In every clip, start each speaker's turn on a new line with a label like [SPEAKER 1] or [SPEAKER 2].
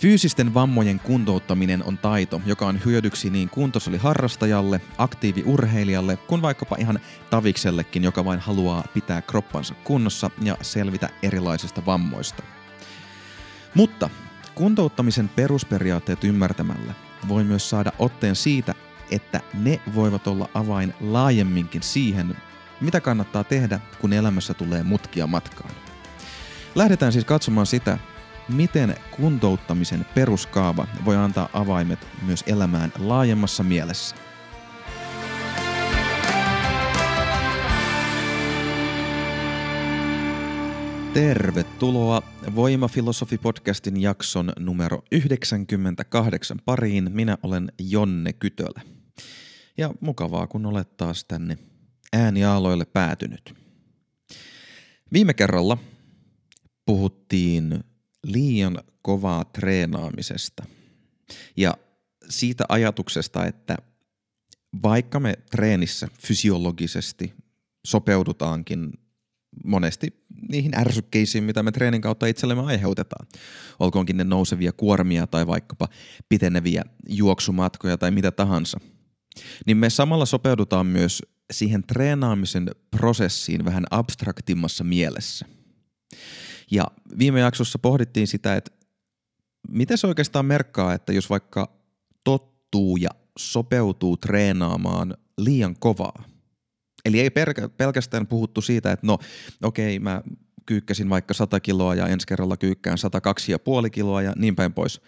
[SPEAKER 1] Fyysisten vammojen kuntouttaminen on taito, joka on hyödyksi niin kuntosaliharrastajalle, aktiiviurheilijalle kuin vaikkapa ihan taviksellekin, joka vain haluaa pitää kroppansa kunnossa ja selvitä erilaisista vammoista. Mutta kuntouttamisen perusperiaatteet ymmärtämällä voi myös saada otteen siitä, että ne voivat olla avain laajemminkin siihen, mitä kannattaa tehdä, kun elämässä tulee mutkia matkaan. Lähdetään siis katsomaan sitä, miten kuntouttamisen peruskaava voi antaa avaimet myös elämään laajemmassa mielessä. Tervetuloa Voimafilosofi-podcastin jakson numero 98 pariin. Minä olen Jonne Kytölä. Ja mukavaa, kun olet taas tänne ääniaaloille päätynyt. Viime kerralla puhuttiin liian kovaa treenaamisesta ja siitä ajatuksesta, että vaikka me treenissä fysiologisesti sopeudutaankin monesti niihin ärsykkeisiin, mitä me treenin kautta itsellemme aiheutetaan. Olkoonkin ne nousevia kuormia tai vaikkapa piteneviä juoksumatkoja tai mitä tahansa. Niin me samalla sopeudutaan myös siihen treenaamisen prosessiin vähän abstraktimmassa mielessä. Ja viime jaksossa pohdittiin sitä, että miten se oikeastaan merkkaa, että jos vaikka tottuu ja sopeutuu treenaamaan liian kovaa. Eli ei pelkästään puhuttu siitä, että no okei, okay, mä kyykkäsin vaikka 100 kiloa ja ensi kerralla kyykkään 102,5 kiloa ja niin päin pois.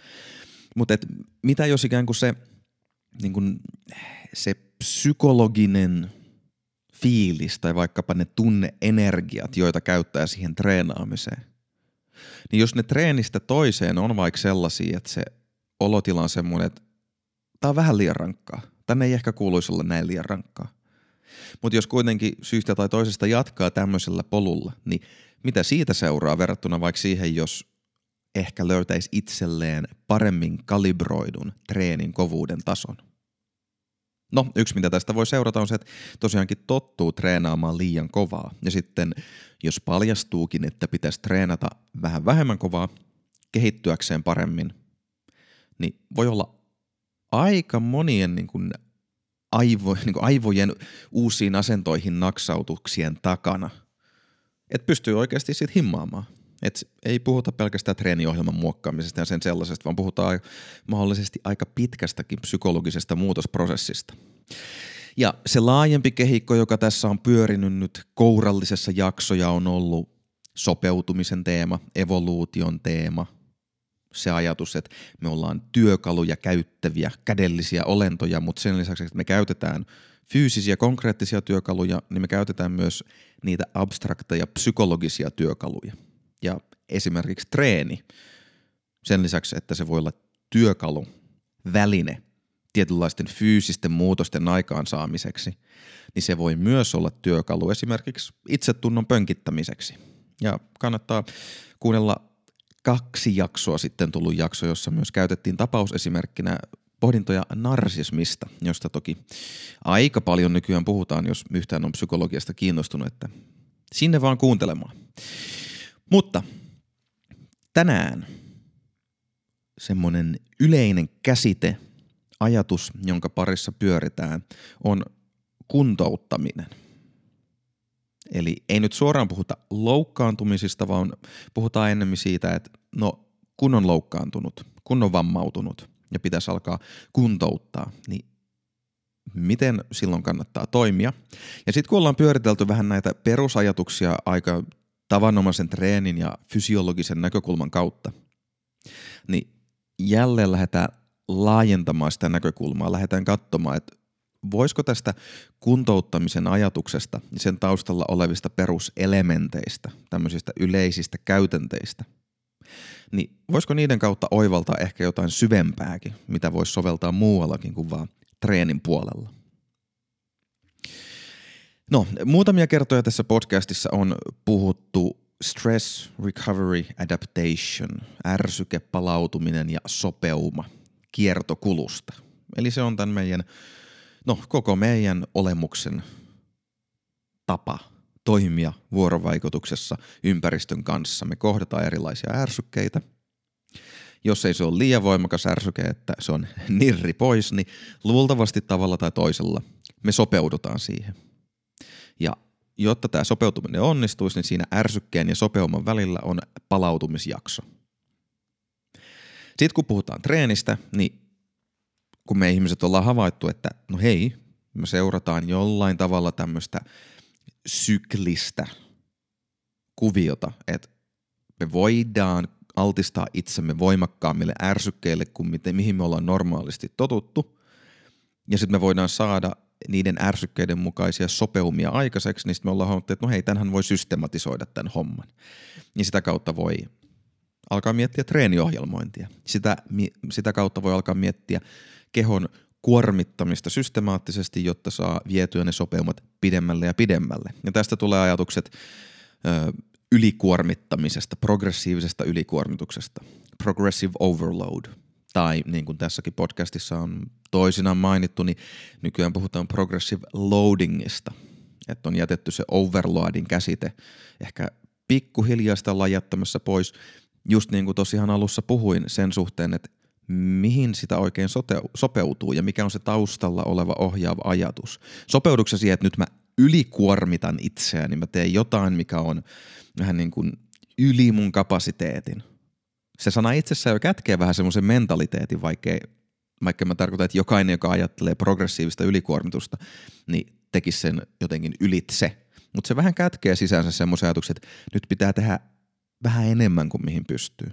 [SPEAKER 1] Mutta mitä jos ikään kuin se, niin kuin se psykologinen fiilis tai vaikkapa ne tunneenergiat, joita käyttää siihen treenaamiseen, niin jos ne treenistä toiseen on vaikka sellaisia, että se olotila on semmoinen, että tämä on vähän liian rankkaa. Tänne ei ehkä kuuluisi olla näin liian rankkaa. Mutta jos kuitenkin syystä tai toisesta jatkaa tämmöisellä polulla, niin mitä siitä seuraa verrattuna vaikka siihen, jos ehkä löytäisi itselleen paremmin kalibroidun treenin kovuuden tason? No, yksi mitä tästä voi seurata on se, että tosiaankin tottuu treenaamaan liian kovaa. Ja sitten jos paljastuukin, että pitäisi treenata vähän vähemmän kovaa kehittyäkseen paremmin, niin voi olla aika monien niin kuin aivo, niin kuin aivojen uusiin asentoihin naksautuksien takana, että pystyy oikeasti siitä himmaamaan. Et ei puhuta pelkästään treeniohjelman muokkaamisesta ja sen sellaisesta, vaan puhutaan mahdollisesti aika pitkästäkin psykologisesta muutosprosessista. Ja se laajempi kehikko, joka tässä on pyörinyt nyt kourallisessa jaksoja, on ollut sopeutumisen teema, evoluution teema, se ajatus, että me ollaan työkaluja käyttäviä kädellisiä olentoja, mutta sen lisäksi, että me käytetään fyysisiä konkreettisia työkaluja, niin me käytetään myös niitä abstrakteja psykologisia työkaluja – ja esimerkiksi treeni, sen lisäksi, että se voi olla työkalu, väline tietynlaisten fyysisten muutosten aikaansaamiseksi, niin se voi myös olla työkalu esimerkiksi itsetunnon pönkittämiseksi. Ja kannattaa kuunnella kaksi jaksoa sitten tullut jakso, jossa myös käytettiin tapausesimerkkinä pohdintoja narsismista, josta toki aika paljon nykyään puhutaan, jos yhtään on psykologiasta kiinnostunut, että sinne vaan kuuntelemaan. Mutta tänään semmoinen yleinen käsite, ajatus, jonka parissa pyöritään, on kuntouttaminen. Eli ei nyt suoraan puhuta loukkaantumisista, vaan puhutaan enemmän siitä, että no kun on loukkaantunut, kun on vammautunut ja pitäisi alkaa kuntouttaa, niin miten silloin kannattaa toimia. Ja sitten kun ollaan pyöritelty vähän näitä perusajatuksia aika tavanomaisen treenin ja fysiologisen näkökulman kautta, niin jälleen lähdetään laajentamaan sitä näkökulmaa, lähdetään katsomaan, että voisiko tästä kuntouttamisen ajatuksesta ja sen taustalla olevista peruselementeistä, tämmöisistä yleisistä käytänteistä, niin voisiko niiden kautta oivaltaa ehkä jotain syvempääkin, mitä voisi soveltaa muuallakin kuin vaan treenin puolella. No, muutamia kertoja tässä podcastissa on puhuttu stress, recovery, adaptation, ärsyke, palautuminen ja sopeuma kiertokulusta. Eli se on tämän meidän, no koko meidän olemuksen tapa toimia vuorovaikutuksessa ympäristön kanssa. Me kohdataan erilaisia ärsykkeitä jos ei se ole liian voimakas ärsyke, että se on nirri pois, niin luultavasti tavalla tai toisella me sopeudutaan siihen. Ja jotta tämä sopeutuminen onnistuisi, niin siinä ärsykkeen ja sopeuman välillä on palautumisjakso. Sitten kun puhutaan treenistä, niin kun me ihmiset ollaan havaittu, että no hei, me seurataan jollain tavalla tämmöistä syklistä kuviota, että me voidaan altistaa itsemme voimakkaammille ärsykkeille kuin miten, mihin me ollaan normaalisti totuttu. Ja sitten me voidaan saada niiden ärsykkeiden mukaisia sopeumia aikaiseksi, niin sitten me ollaan huomattu, että no hei, tämähän voi systematisoida tämän homman. Niin sitä kautta voi alkaa miettiä treeniohjelmointia. Sitä, sitä kautta voi alkaa miettiä kehon kuormittamista systemaattisesti, jotta saa vietyä ne sopeumat pidemmälle ja pidemmälle. Ja tästä tulee ajatukset ö, ylikuormittamisesta, progressiivisesta ylikuormituksesta, progressive overload. Tai niin kuin tässäkin podcastissa on toisinaan mainittu, niin nykyään puhutaan progressive loadingista. Että on jätetty se overloadin käsite ehkä pikkuhiljaa sitä lajattamassa pois, just niin kuin tosiaan alussa puhuin sen suhteen, että mihin sitä oikein sote- sopeutuu ja mikä on se taustalla oleva ohjaava ajatus. Sopeuduksesi siihen, että nyt mä ylikuormitan itseäni, mä teen jotain, mikä on vähän niin kuin yli mun kapasiteetin. Se sana itsessään jo kätkee vähän semmoisen mentaliteetin, vaikka, vaikka mä tarkoitan, että jokainen, joka ajattelee progressiivista ylikuormitusta, niin tekisi sen jotenkin ylitse. Mutta se vähän kätkee sisäänsä semmoisen ajatuksen, että nyt pitää tehdä vähän enemmän kuin mihin pystyy.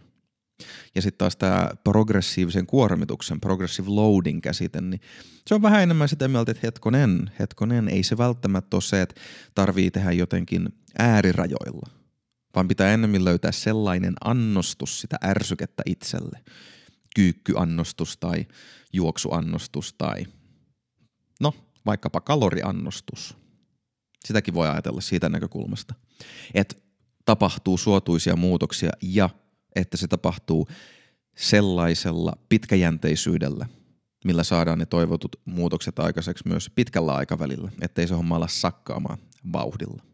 [SPEAKER 1] Ja sitten taas tämä progressiivisen kuormituksen, progressive loading käsite, niin se on vähän enemmän sitä mieltä, että hetkonen, hetkonen, ei se välttämättä ole se, että tarvii tehdä jotenkin äärirajoilla, vaan pitää enemmän löytää sellainen annostus sitä ärsykettä itselle. Kyykkyannostus tai juoksuannostus tai no vaikkapa kaloriannostus. Sitäkin voi ajatella siitä näkökulmasta, että tapahtuu suotuisia muutoksia ja että se tapahtuu sellaisella pitkäjänteisyydellä, millä saadaan ne toivotut muutokset aikaiseksi myös pitkällä aikavälillä, ettei se homma ala sakkaamaan vauhdilla.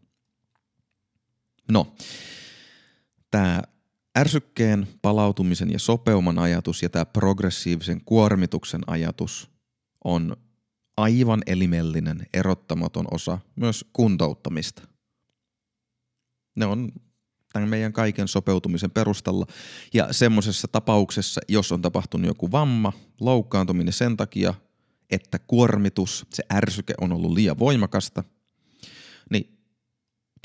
[SPEAKER 1] No, tämä ärsykkeen palautumisen ja sopeuman ajatus ja tämä progressiivisen kuormituksen ajatus on aivan elimellinen, erottamaton osa myös kuntouttamista. Ne on tämän meidän kaiken sopeutumisen perustalla. Ja semmoisessa tapauksessa, jos on tapahtunut joku vamma, loukkaantuminen sen takia, että kuormitus, se ärsyke on ollut liian voimakasta,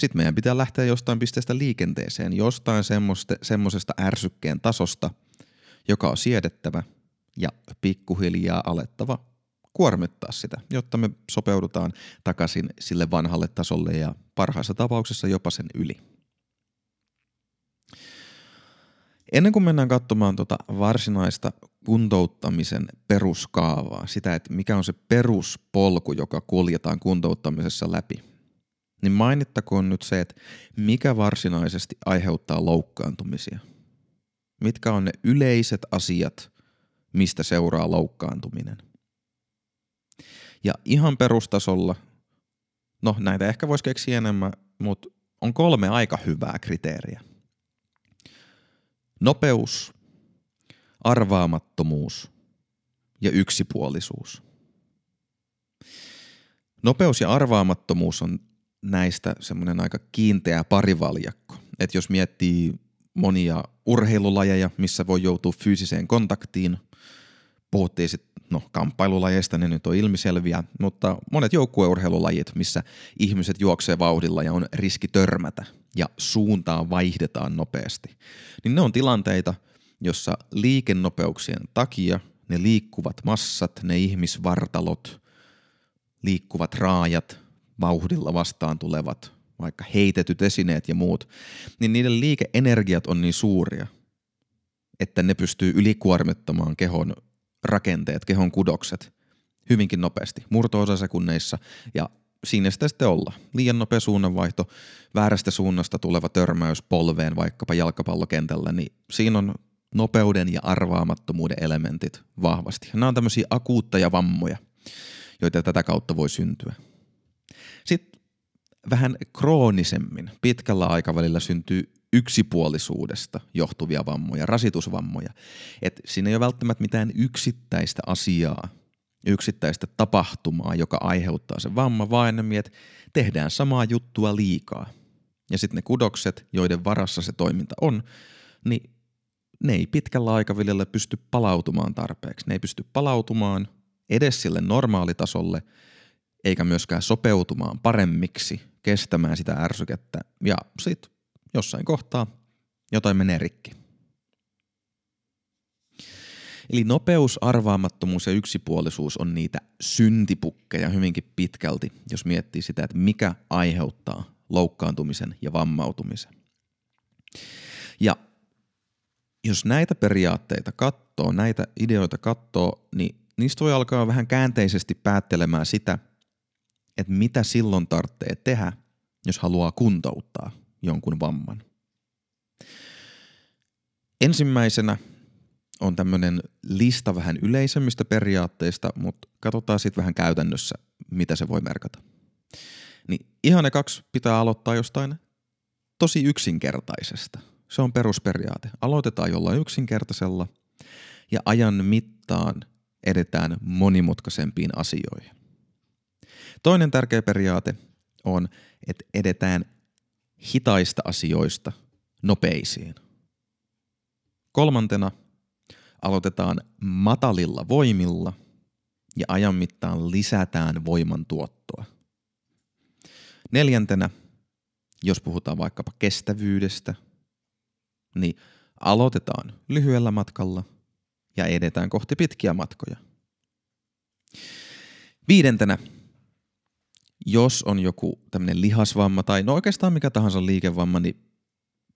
[SPEAKER 1] sitten meidän pitää lähteä jostain pisteestä liikenteeseen, jostain semmoisesta ärsykkeen tasosta, joka on siedettävä ja pikkuhiljaa alettava kuormittaa sitä, jotta me sopeudutaan takaisin sille vanhalle tasolle ja parhaassa tapauksessa jopa sen yli. Ennen kuin mennään katsomaan tuota varsinaista kuntouttamisen peruskaavaa, sitä, että mikä on se peruspolku, joka kuljetaan kuntouttamisessa läpi, niin mainittakoon nyt se, että mikä varsinaisesti aiheuttaa loukkaantumisia. Mitkä on ne yleiset asiat, mistä seuraa loukkaantuminen. Ja ihan perustasolla, no näitä ehkä voisi keksiä enemmän, mutta on kolme aika hyvää kriteeriä. Nopeus, arvaamattomuus ja yksipuolisuus. Nopeus ja arvaamattomuus on näistä semmoinen aika kiinteä parivaljakko. Että jos miettii monia urheilulajeja, missä voi joutua fyysiseen kontaktiin, puhuttiin sitten no, kamppailulajeista, ne nyt on ilmiselviä, mutta monet joukkueurheilulajit, missä ihmiset juoksee vauhdilla ja on riski törmätä ja suuntaa vaihdetaan nopeasti, niin ne on tilanteita, jossa liikennopeuksien takia ne liikkuvat massat, ne ihmisvartalot, liikkuvat raajat, vauhdilla vastaan tulevat, vaikka heitetyt esineet ja muut, niin niiden liikeenergiat on niin suuria, että ne pystyy ylikuormittamaan kehon rakenteet, kehon kudokset hyvinkin nopeasti, murto sekunneissa ja siinä sitä sitten olla. Liian nopea suunnanvaihto, väärästä suunnasta tuleva törmäys polveen vaikkapa jalkapallokentällä, niin siinä on nopeuden ja arvaamattomuuden elementit vahvasti. Nämä on tämmöisiä akuutteja vammoja, joita tätä kautta voi syntyä. Sitten vähän kroonisemmin, pitkällä aikavälillä syntyy yksipuolisuudesta johtuvia vammoja, rasitusvammoja. Et siinä ei ole välttämättä mitään yksittäistä asiaa, yksittäistä tapahtumaa, joka aiheuttaa sen vamma, vaan enemmän, että tehdään samaa juttua liikaa. Ja sitten ne kudokset, joiden varassa se toiminta on, niin ne ei pitkällä aikavälillä pysty palautumaan tarpeeksi. Ne ei pysty palautumaan edes sille normaalitasolle, eikä myöskään sopeutumaan paremmiksi, kestämään sitä ärsykettä. Ja sitten jossain kohtaa jotain menee rikki. Eli nopeus, arvaamattomuus ja yksipuolisuus on niitä syntipukkeja hyvinkin pitkälti, jos miettii sitä, että mikä aiheuttaa loukkaantumisen ja vammautumisen. Ja jos näitä periaatteita katsoo, näitä ideoita katsoo, niin niistä voi alkaa vähän käänteisesti päättelemään sitä, että mitä silloin tarvitsee tehdä, jos haluaa kuntouttaa jonkun vamman. Ensimmäisenä on tämmöinen lista vähän yleisemmistä periaatteista, mutta katsotaan sitten vähän käytännössä, mitä se voi merkata. Niin ihan ne kaksi pitää aloittaa jostain tosi yksinkertaisesta. Se on perusperiaate. Aloitetaan jollain yksinkertaisella ja ajan mittaan edetään monimutkaisempiin asioihin. Toinen tärkeä periaate on, että edetään hitaista asioista nopeisiin. Kolmantena aloitetaan matalilla voimilla ja ajan mittaan lisätään voiman tuottoa. Neljäntenä, jos puhutaan vaikkapa kestävyydestä, niin aloitetaan lyhyellä matkalla ja edetään kohti pitkiä matkoja. Viidentenä, jos on joku tämmöinen lihasvamma tai no oikeastaan mikä tahansa liikevamma, niin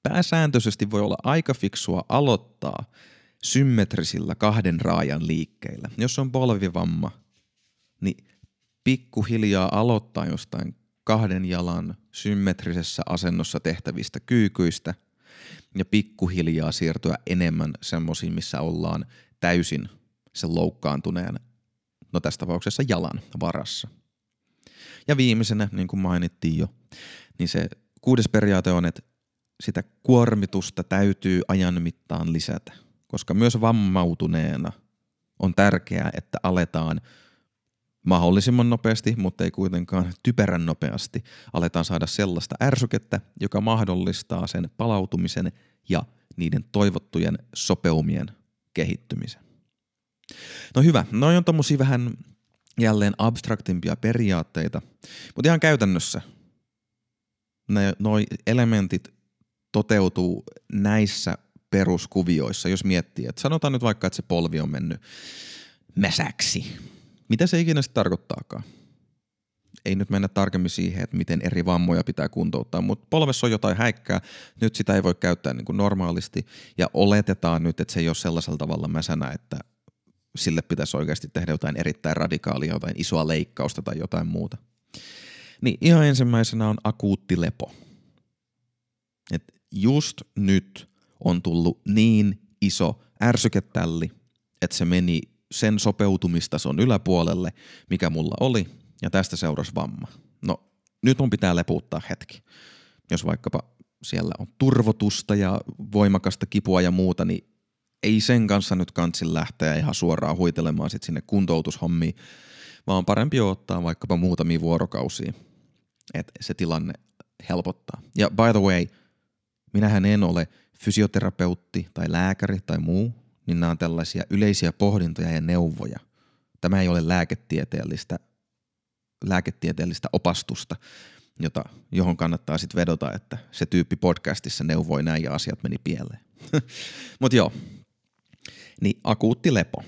[SPEAKER 1] pääsääntöisesti voi olla aika fiksua aloittaa symmetrisillä kahden raajan liikkeillä. Jos on polvivamma, niin pikkuhiljaa aloittaa jostain kahden jalan symmetrisessä asennossa tehtävistä kyykyistä ja pikkuhiljaa siirtyä enemmän semmoisiin, missä ollaan täysin sen loukkaantuneen, no tässä tapauksessa jalan varassa. Ja viimeisenä, niin kuin mainittiin jo, niin se kuudes periaate on, että sitä kuormitusta täytyy ajan mittaan lisätä, koska myös vammautuneena on tärkeää, että aletaan mahdollisimman nopeasti, mutta ei kuitenkaan typerän nopeasti, aletaan saada sellaista ärsykettä, joka mahdollistaa sen palautumisen ja niiden toivottujen sopeumien kehittymisen. No hyvä, noin on tommosia vähän jälleen abstraktimpia periaatteita, mutta ihan käytännössä ne, elementit toteutuu näissä peruskuvioissa, jos miettii, että sanotaan nyt vaikka, että se polvi on mennyt mäsäksi. Mitä se ikinä sitten tarkoittaakaan? Ei nyt mennä tarkemmin siihen, että miten eri vammoja pitää kuntouttaa, mutta polvessa on jotain häikkää, nyt sitä ei voi käyttää niin kuin normaalisti ja oletetaan nyt, että se ei ole sellaisella tavalla mäsänä, että sille pitäisi oikeasti tehdä jotain erittäin radikaalia, jotain isoa leikkausta tai jotain muuta. Niin ihan ensimmäisenä on akuutti lepo. Et just nyt on tullut niin iso ärsyketälli, että se meni sen sopeutumistason yläpuolelle, mikä mulla oli, ja tästä seurasi vamma. No, nyt mun pitää leputtaa hetki. Jos vaikkapa siellä on turvotusta ja voimakasta kipua ja muuta, niin ei sen kanssa nyt kantsin lähteä ihan suoraan huitelemaan sit sinne kuntoutushommiin, vaan parempi ottaa vaikkapa muutamia vuorokausia, että se tilanne helpottaa. Ja by the way, minähän en ole fysioterapeutti tai lääkäri tai muu, niin nämä on tällaisia yleisiä pohdintoja ja neuvoja. Tämä ei ole lääketieteellistä, lääketieteellistä opastusta, jota, johon kannattaa sitten vedota, että se tyyppi podcastissa neuvoi näin ja asiat meni pieleen. Mutta joo, niin akuutti lepo.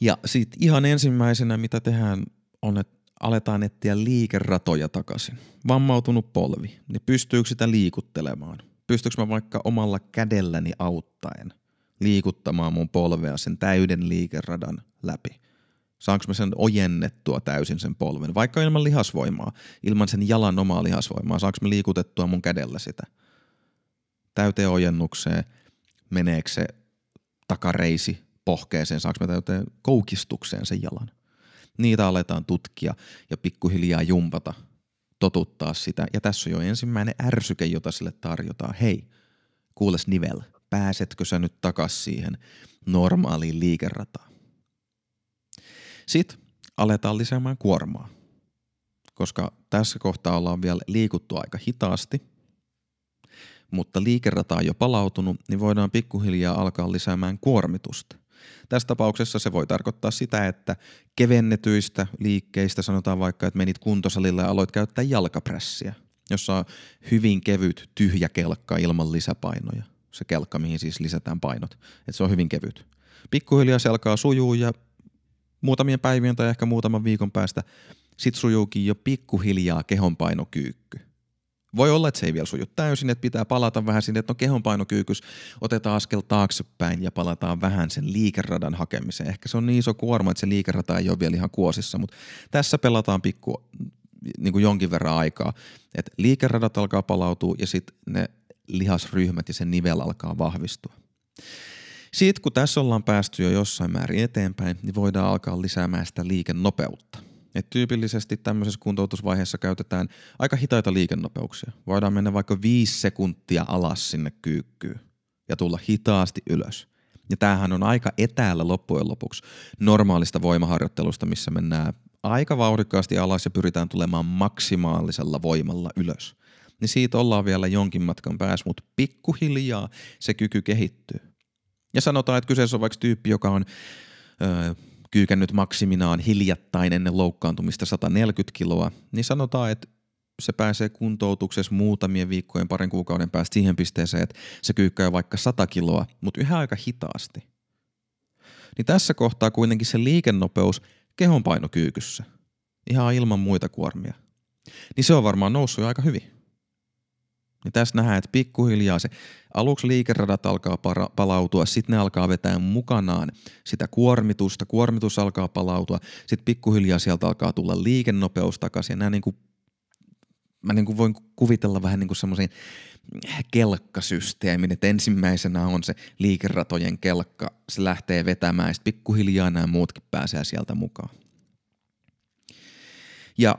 [SPEAKER 1] Ja sitten ihan ensimmäisenä, mitä tehdään, on, että aletaan etsiä liikeratoja takaisin. Vammautunut polvi, niin pystyykö sitä liikuttelemaan? Pystyykö mä vaikka omalla kädelläni auttaen liikuttamaan mun polvea sen täyden liikeradan läpi? Saanko mä sen ojennettua täysin sen polven, vaikka ilman lihasvoimaa, ilman sen jalan omaa lihasvoimaa, saanko mä liikutettua mun kädellä sitä? Täyteen ojennukseen, meneekö se takareisi pohkeeseen, saanko mä täyteen koukistukseen sen jalan? Niitä aletaan tutkia ja pikkuhiljaa jumpata totuttaa sitä. Ja tässä on jo ensimmäinen ärsyke, jota sille tarjotaan. Hei, kuules nivel, pääsetkö sä nyt takas siihen normaaliin liikerataan? Sitten aletaan lisäämään kuormaa, koska tässä kohtaa ollaan vielä liikuttu aika hitaasti, mutta liikerata on jo palautunut, niin voidaan pikkuhiljaa alkaa lisäämään kuormitusta. Tässä tapauksessa se voi tarkoittaa sitä, että kevennetyistä liikkeistä sanotaan vaikka, että menit kuntosalille ja aloit käyttää jalkaprässiä, jossa on hyvin kevyt tyhjä kelkka ilman lisäpainoja. Se kelkka, mihin siis lisätään painot. Että se on hyvin kevyt. Pikkuhiljaa se alkaa sujuu ja muutamien päivien tai ehkä muutaman viikon päästä sit sujuukin jo pikkuhiljaa kehonpainokyykky. Voi olla, että se ei vielä suju täysin, että pitää palata vähän sinne, että no kehonpainokyykys, otetaan askel taaksepäin ja palataan vähän sen liikeradan hakemiseen. Ehkä se on niin iso kuorma, että se liikerata ei ole vielä ihan kuosissa, mutta tässä pelataan pikku niin kuin jonkin verran aikaa. Että liikeradat alkaa palautua ja sitten ne lihasryhmät ja sen nivel alkaa vahvistua. Sitten kun tässä ollaan päästy jo jossain määrin eteenpäin, niin voidaan alkaa lisäämään sitä liikennopeutta. Et tyypillisesti tämmöisessä kuntoutusvaiheessa käytetään aika hitaita liikennopeuksia. Voidaan mennä vaikka viisi sekuntia alas sinne kyykkyyn ja tulla hitaasti ylös. Ja tämähän on aika etäällä loppujen lopuksi normaalista voimaharjoittelusta, missä mennään aika vauhdikkaasti alas ja pyritään tulemaan maksimaalisella voimalla ylös. Niin siitä ollaan vielä jonkin matkan päässä, mutta pikkuhiljaa se kyky kehittyy. Ja sanotaan, että kyseessä on vaikka tyyppi, joka on öö, kyykännyt maksiminaan hiljattain ennen loukkaantumista 140 kiloa, niin sanotaan, että se pääsee kuntoutuksessa muutamien viikkojen parin kuukauden päästä siihen pisteeseen, että se kyykkää vaikka 100 kiloa, mutta yhä aika hitaasti. Niin tässä kohtaa kuitenkin se liikennopeus kehonpainokyykyssä, ihan ilman muita kuormia, niin se on varmaan noussut jo aika hyvin. Niin tässä nähdään, että pikkuhiljaa se aluksi liikeradat alkaa para- palautua, sitten ne alkaa vetää mukanaan sitä kuormitusta, kuormitus alkaa palautua, sitten pikkuhiljaa sieltä alkaa tulla liikennopeus takaisin. Nämä niin kuin, mä niin kuin voin kuvitella vähän niin kuin semmoisen kelkkasysteemin, että ensimmäisenä on se liikeratojen kelkka, se lähtee vetämään ja sitten pikkuhiljaa nämä muutkin pääsee sieltä mukaan. Ja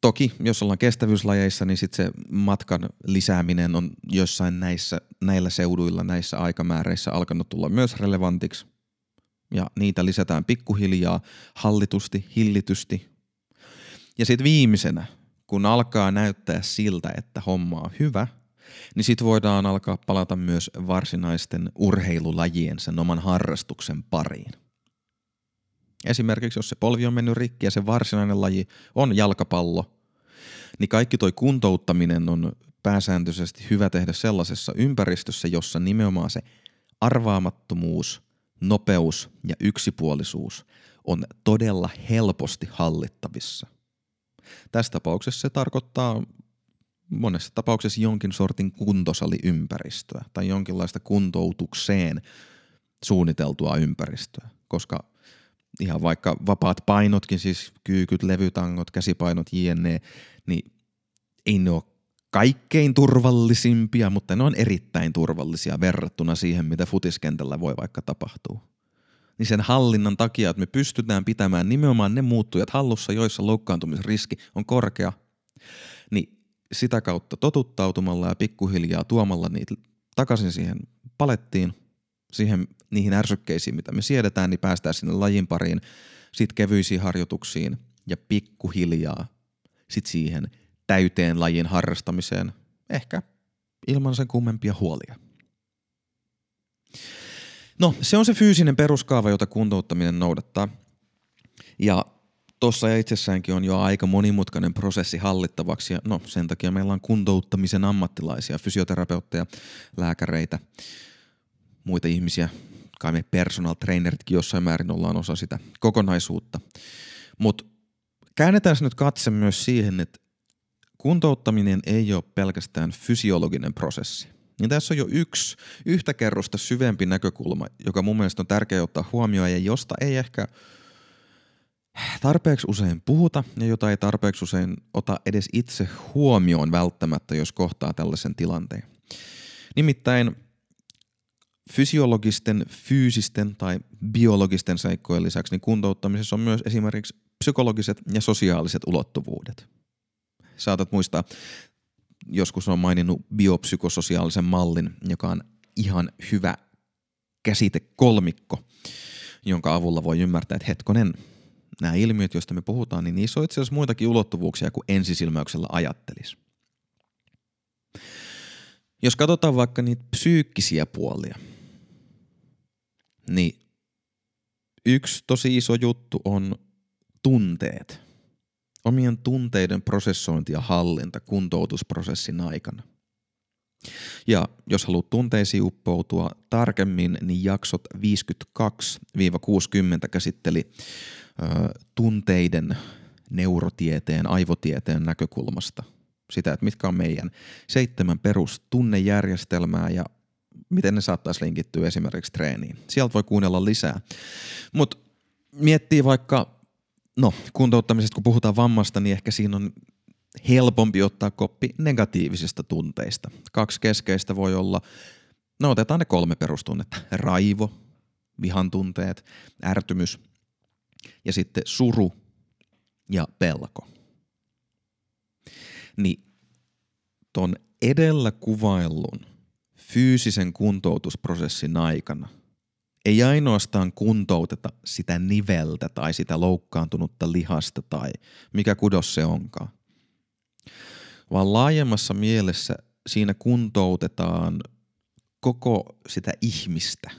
[SPEAKER 1] Toki, jos ollaan kestävyyslajeissa, niin sitten se matkan lisääminen on jossain näissä, näillä seuduilla, näissä aikamääreissä alkanut tulla myös relevantiksi. Ja niitä lisätään pikkuhiljaa, hallitusti, hillitysti. Ja sitten viimeisenä, kun alkaa näyttää siltä, että homma on hyvä, niin sitten voidaan alkaa palata myös varsinaisten urheilulajien sen oman harrastuksen pariin. Esimerkiksi jos se polvi on mennyt rikki ja se varsinainen laji on jalkapallo, niin kaikki toi kuntouttaminen on pääsääntöisesti hyvä tehdä sellaisessa ympäristössä, jossa nimenomaan se arvaamattomuus, nopeus ja yksipuolisuus on todella helposti hallittavissa. Tässä tapauksessa se tarkoittaa monessa tapauksessa jonkin sortin kuntosalиympäristöä tai jonkinlaista kuntoutukseen suunniteltua ympäristöä, koska ihan vaikka vapaat painotkin, siis kyykyt, levytangot, käsipainot, jne, niin ei ne ole kaikkein turvallisimpia, mutta ne on erittäin turvallisia verrattuna siihen, mitä futiskentällä voi vaikka tapahtua. Niin sen hallinnan takia, että me pystytään pitämään nimenomaan ne muuttujat hallussa, joissa loukkaantumisriski on korkea, niin sitä kautta totuttautumalla ja pikkuhiljaa tuomalla niitä takaisin siihen palettiin, siihen, niihin ärsykkeisiin, mitä me siedetään, niin päästään sinne lajin pariin, sitten kevyisiin harjoituksiin ja pikkuhiljaa sitten siihen täyteen lajin harrastamiseen, ehkä ilman sen kummempia huolia. No, se on se fyysinen peruskaava, jota kuntouttaminen noudattaa. Ja tuossa itsessäänkin on jo aika monimutkainen prosessi hallittavaksi. Ja no, sen takia meillä on kuntouttamisen ammattilaisia, fysioterapeutteja, lääkäreitä, muita ihmisiä, kai me personal traineritkin jossain määrin ollaan osa sitä kokonaisuutta. Mutta käännetään nyt katse myös siihen, että kuntouttaminen ei ole pelkästään fysiologinen prosessi. Niin tässä on jo yksi yhtä kerrosta syvempi näkökulma, joka mun mielestä on tärkeää ottaa huomioon ja josta ei ehkä tarpeeksi usein puhuta ja jota ei tarpeeksi usein ota edes itse huomioon välttämättä, jos kohtaa tällaisen tilanteen. Nimittäin fysiologisten, fyysisten tai biologisten seikkojen lisäksi niin kuntouttamisessa on myös esimerkiksi psykologiset ja sosiaaliset ulottuvuudet. Saatat muistaa, joskus on maininnut biopsykososiaalisen mallin, joka on ihan hyvä käsite kolmikko, jonka avulla voi ymmärtää, että hetkonen, nämä ilmiöt, joista me puhutaan, niin niissä on itse asiassa muitakin ulottuvuuksia kuin ensisilmäyksellä ajattelisi. Jos katsotaan vaikka niitä psyykkisiä puolia, niin yksi tosi iso juttu on tunteet. Omien tunteiden prosessointi ja hallinta kuntoutusprosessin aikana. Ja jos haluat tunteisiin uppoutua tarkemmin, niin jaksot 52-60 käsitteli ö, tunteiden neurotieteen, aivotieteen näkökulmasta. Sitä, että mitkä on meidän seitsemän perustunnejärjestelmää ja miten ne saattaisi linkittyä esimerkiksi treeniin. Sieltä voi kuunnella lisää. Mutta miettii vaikka, no kuntouttamisesta kun puhutaan vammasta, niin ehkä siinä on helpompi ottaa koppi negatiivisista tunteista. Kaksi keskeistä voi olla, no otetaan ne kolme perustunnetta. Raivo, vihan tunteet, ärtymys ja sitten suru ja pelko. Niin ton edellä kuvaillun fyysisen kuntoutusprosessin aikana ei ainoastaan kuntouteta sitä niveltä tai sitä loukkaantunutta lihasta tai mikä kudos se onkaan, vaan laajemmassa mielessä siinä kuntoutetaan koko sitä ihmistä.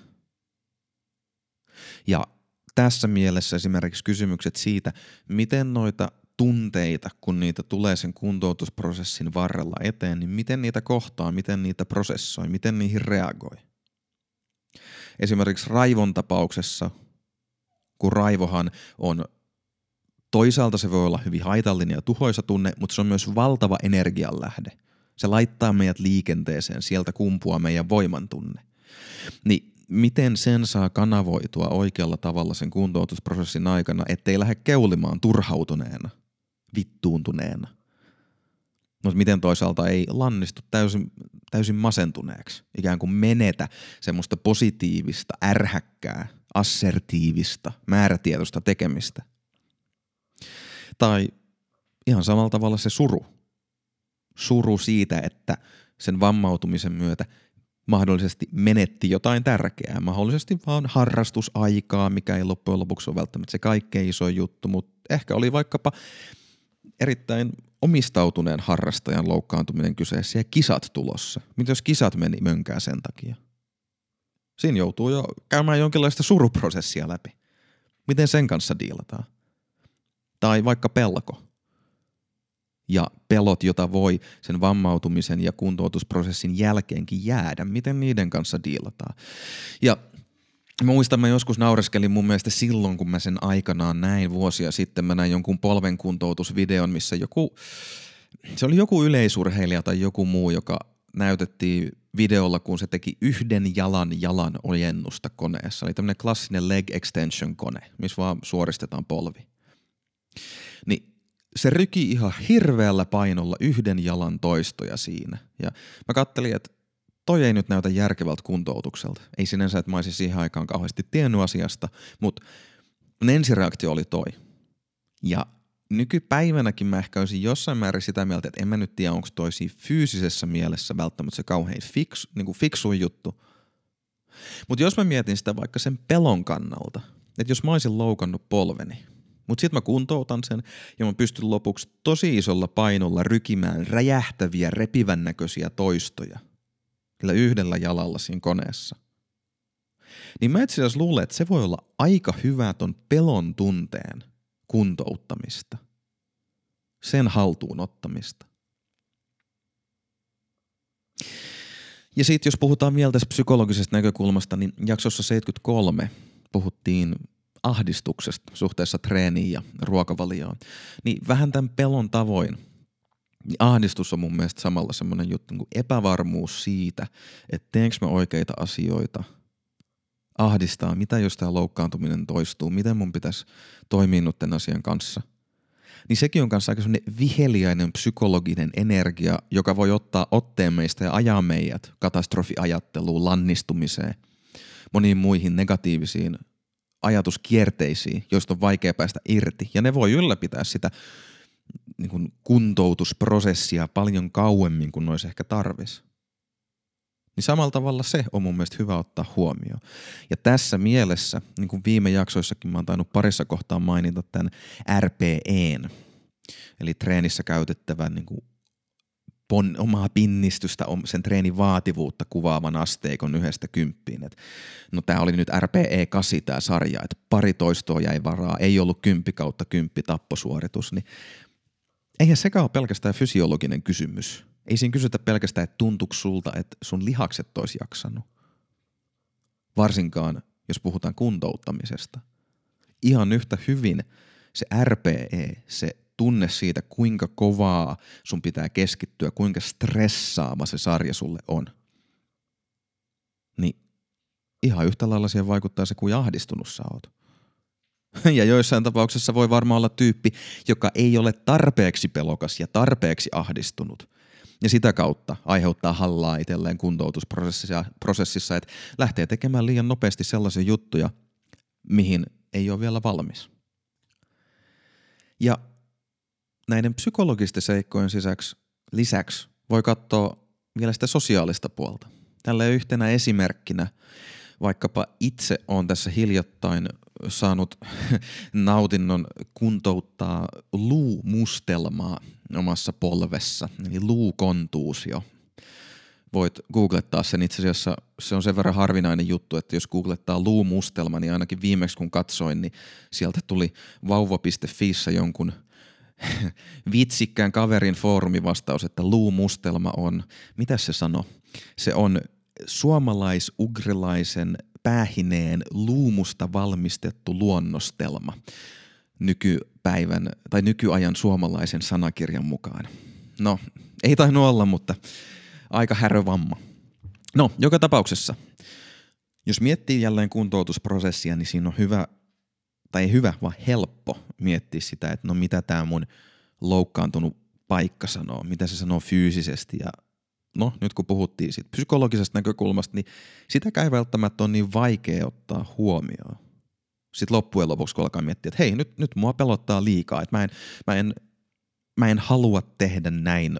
[SPEAKER 1] Ja tässä mielessä esimerkiksi kysymykset siitä, miten noita tunteita, kun niitä tulee sen kuntoutusprosessin varrella eteen, niin miten niitä kohtaa, miten niitä prosessoi, miten niihin reagoi. Esimerkiksi raivon tapauksessa, kun raivohan on toisaalta se voi olla hyvin haitallinen ja tuhoisa tunne, mutta se on myös valtava energianlähde. Se laittaa meidät liikenteeseen, sieltä kumpua meidän voimantunne. Niin miten sen saa kanavoitua oikealla tavalla sen kuntoutusprosessin aikana, ettei lähde keulimaan turhautuneena – vittuuntuneena. Mutta miten toisaalta ei lannistu täysin, täysin masentuneeksi, ikään kuin menetä semmoista positiivista, ärhäkkää, assertiivista, määrätietoista tekemistä. Tai ihan samalla tavalla se suru. Suru siitä, että sen vammautumisen myötä mahdollisesti menetti jotain tärkeää, mahdollisesti vaan harrastusaikaa, mikä ei loppujen lopuksi ole välttämättä se kaikkein iso juttu, mutta ehkä oli vaikkapa erittäin omistautuneen harrastajan loukkaantuminen kyseessä ja kisat tulossa. Mitä jos kisat meni mönkään sen takia? Siinä joutuu jo käymään jonkinlaista suruprosessia läpi. Miten sen kanssa diilataan? Tai vaikka pelko. Ja pelot, jota voi sen vammautumisen ja kuntoutusprosessin jälkeenkin jäädä, miten niiden kanssa diilataan. Ja Mä muistan, mä joskus naureskelin mun mielestä silloin, kun mä sen aikanaan näin vuosia sitten. Mä näin jonkun polvenkuntoutusvideon, missä joku, se oli joku yleisurheilija tai joku muu, joka näytettiin videolla, kun se teki yhden jalan jalan ojennusta koneessa. Oli tämmöinen klassinen leg extension kone, missä vaan suoristetaan polvi. Niin se ryki ihan hirveällä painolla yhden jalan toistoja siinä. Ja mä kattelin, että toi ei nyt näytä järkevältä kuntoutukselta. Ei sinänsä, että mä olisin siihen aikaan kauheasti tiennyt asiasta, mutta ensireaktio oli toi. Ja nykypäivänäkin mä ehkä olisin jossain määrin sitä mieltä, että en mä nyt tiedä, onko toisi fyysisessä mielessä välttämättä se kauhean fiksu, niin kuin fiksu juttu. Mutta jos mä mietin sitä vaikka sen pelon kannalta, että jos mä olisin loukannut polveni, mutta sitten mä kuntoutan sen ja mä pystyn lopuksi tosi isolla painolla rykimään räjähtäviä, repivän näköisiä toistoja – sillä yhdellä jalalla siinä koneessa. Niin mä itse asiassa luulen, että se voi olla aika hyvä ton pelon tunteen kuntouttamista. Sen haltuun ottamista. Ja sitten jos puhutaan vielä tästä psykologisesta näkökulmasta, niin jaksossa 73 puhuttiin ahdistuksesta suhteessa treeniin ja ruokavalioon. Niin vähän tämän pelon tavoin ahdistus on mun mielestä samalla semmoinen juttu kuin epävarmuus siitä, että teenkö mä oikeita asioita, ahdistaa, mitä jos tämä loukkaantuminen toistuu, miten mun pitäisi toimia noiden asian kanssa. Niin sekin on kanssa aika semmoinen viheliäinen psykologinen energia, joka voi ottaa otteen meistä ja ajaa meidät katastrofiajatteluun, lannistumiseen, moniin muihin negatiivisiin ajatuskierteisiin, joista on vaikea päästä irti. Ja ne voi ylläpitää sitä niin kuin kuntoutusprosessia paljon kauemmin kuin olisi ehkä tarvis. Niin samalla tavalla se on mun mielestä hyvä ottaa huomioon. Ja tässä mielessä, niin kuin viime jaksoissakin mä oon tainnut parissa kohtaa mainita tämän RPEn, eli treenissä käytettävän niin kuin pon, omaa pinnistystä, sen treenin vaativuutta kuvaavan asteikon yhdestä kymppiin. Et, no tämä oli nyt RPE 8 tämä sarja, että pari toistoa jäi varaa, ei ollut kymppi kautta kymppi tapposuoritus, niin eihän sekään ole pelkästään fysiologinen kysymys. Ei siinä kysytä pelkästään, että tuntuuko sulta, että sun lihakset olisi jaksanut. Varsinkaan, jos puhutaan kuntouttamisesta. Ihan yhtä hyvin se RPE, se tunne siitä, kuinka kovaa sun pitää keskittyä, kuinka stressaava se sarja sulle on. Niin ihan yhtä lailla siihen vaikuttaa se, kuin ahdistunut sä oot. Ja joissain tapauksessa voi varmaan olla tyyppi, joka ei ole tarpeeksi pelokas ja tarpeeksi ahdistunut. Ja sitä kautta aiheuttaa hallaa itselleen kuntoutusprosessissa, että lähtee tekemään liian nopeasti sellaisia juttuja, mihin ei ole vielä valmis. Ja näiden psykologisten seikkojen sisäksi, lisäksi voi katsoa vielä sitä sosiaalista puolta. Tällä yhtenä esimerkkinä vaikkapa itse on tässä hiljattain saanut nautinnon kuntouttaa luumustelmaa omassa polvessa, eli luukontuusio. Voit googlettaa sen itse asiassa, se on sen verran harvinainen juttu, että jos luu luumustelma, niin ainakin viimeksi kun katsoin, niin sieltä tuli vauva.fiissä jonkun – vitsikkään kaverin foorumivastaus, että luumustelma on, mitä se sano? Se on suomalais-ugrilaisen päähineen luumusta valmistettu luonnostelma nykypäivän tai nykyajan suomalaisen sanakirjan mukaan. No, ei tainnut olla, mutta aika härövamma. No, joka tapauksessa, jos miettii jälleen kuntoutusprosessia, niin siinä on hyvä tai ei hyvä, vaan helppo miettiä sitä, että no mitä tämä mun loukkaantunut paikka sanoo, mitä se sanoo fyysisesti ja no nyt kun puhuttiin siitä psykologisesta näkökulmasta, niin sitäkään ei välttämättä ole niin vaikea ottaa huomioon. Sitten loppujen lopuksi, kun alkaa miettiä, että hei, nyt, nyt mua pelottaa liikaa, että mä en, mä, en, mä en halua tehdä näin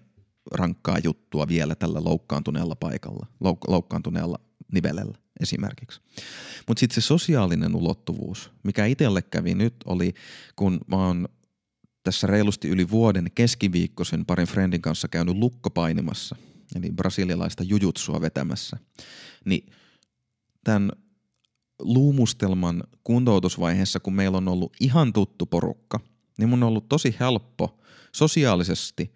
[SPEAKER 1] rankkaa juttua vielä tällä loukkaantuneella paikalla, louk- loukkaantuneella nivelellä esimerkiksi. Mutta sitten se sosiaalinen ulottuvuus, mikä itselle kävi nyt, oli kun mä oon tässä reilusti yli vuoden keskiviikkoisen parin friendin kanssa käynyt lukkopainimassa, eli brasilialaista jujutsua vetämässä, niin tämän luumustelman kuntoutusvaiheessa, kun meillä on ollut ihan tuttu porukka, niin mun on ollut tosi helppo sosiaalisesti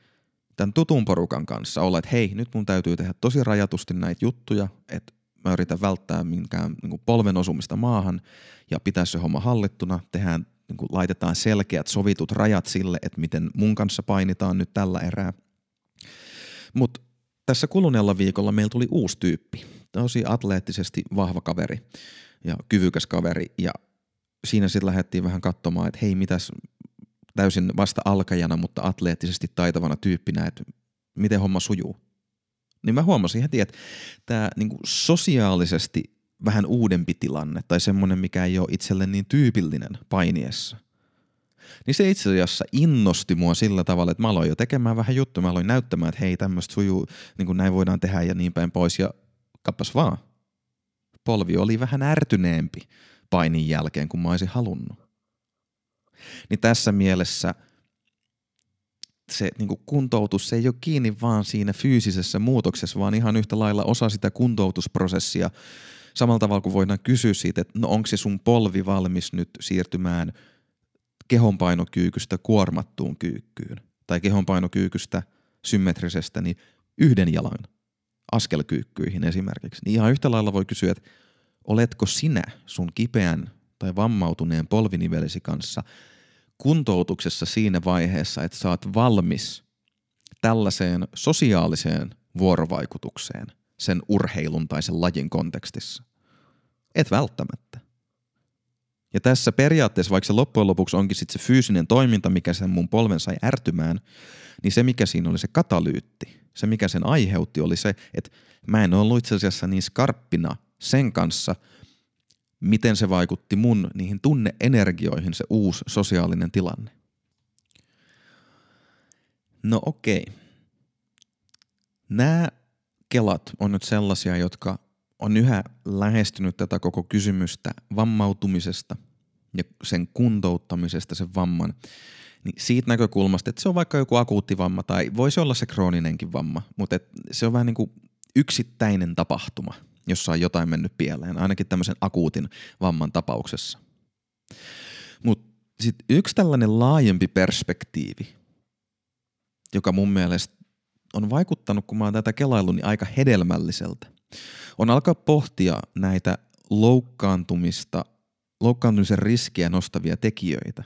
[SPEAKER 1] tämän tutun porukan kanssa olla, että hei, nyt mun täytyy tehdä tosi rajatusti näitä juttuja, että mä yritän välttää minkään niin kuin polven osumista maahan ja pitää se homma hallittuna, tehdään, niin kuin laitetaan selkeät sovitut rajat sille, että miten mun kanssa painitaan nyt tällä erää. Mutta tässä kuluneella viikolla meillä tuli uusi tyyppi, tosi atleettisesti vahva kaveri ja kyvykäs kaveri. Ja siinä sitten lähdettiin vähän katsomaan, että hei mitäs täysin vasta alkajana, mutta atleettisesti taitavana tyyppinä, että miten homma sujuu. Niin mä huomasin heti, että tämä niinku sosiaalisesti vähän uudempi tilanne tai semmoinen, mikä ei ole itselle niin tyypillinen painiessa, niin se itse asiassa innosti mua sillä tavalla, että mä aloin jo tekemään vähän juttuja, mä aloin näyttämään, että hei tämmöistä sujuu, niin kuin näin voidaan tehdä ja niin päin pois ja kappas vaan. Polvi oli vähän ärtyneempi painin jälkeen, kun mä olisin halunnut. Niin tässä mielessä – se niin kuin kuntoutus se ei ole kiinni vaan siinä fyysisessä muutoksessa, vaan ihan yhtä lailla osa sitä kuntoutusprosessia. Samalla tavalla kuin voidaan kysyä siitä, että no onko se sun polvi valmis nyt siirtymään kehonpainokyykystä kuormattuun kyykkyyn tai kehonpainokyykystä symmetrisestä niin yhden jalan askelkyykkyihin esimerkiksi. Niin ihan yhtä lailla voi kysyä, että oletko sinä sun kipeän tai vammautuneen polvinivelesi kanssa – kuntoutuksessa siinä vaiheessa, että oot valmis tällaiseen sosiaaliseen vuorovaikutukseen sen urheilun tai sen lajin kontekstissa? Et välttämättä. Ja tässä periaatteessa, vaikka se loppujen lopuksi onkin sit se fyysinen toiminta, mikä sen mun polven sai ärtymään, niin se mikä siinä oli se katalyytti, se mikä sen aiheutti oli se, että mä en ollut itse asiassa niin skarppina sen kanssa – miten se vaikutti mun niihin tunneenergioihin se uusi sosiaalinen tilanne. No okei. Nämä kelat on nyt sellaisia, jotka on yhä lähestynyt tätä koko kysymystä vammautumisesta ja sen kuntouttamisesta, sen vamman, niin siitä näkökulmasta, että se on vaikka joku akuutti vamma tai voisi olla se krooninenkin vamma, mutta et se on vähän niin kuin yksittäinen tapahtuma, jossa on jotain mennyt pieleen, ainakin tämmöisen akuutin vamman tapauksessa. Mutta sitten yksi tällainen laajempi perspektiivi, joka mun mielestä on vaikuttanut, kun mä oon tätä kelaillut, niin aika hedelmälliseltä, on alkaa pohtia näitä loukkaantumista, loukkaantumisen riskiä nostavia tekijöitä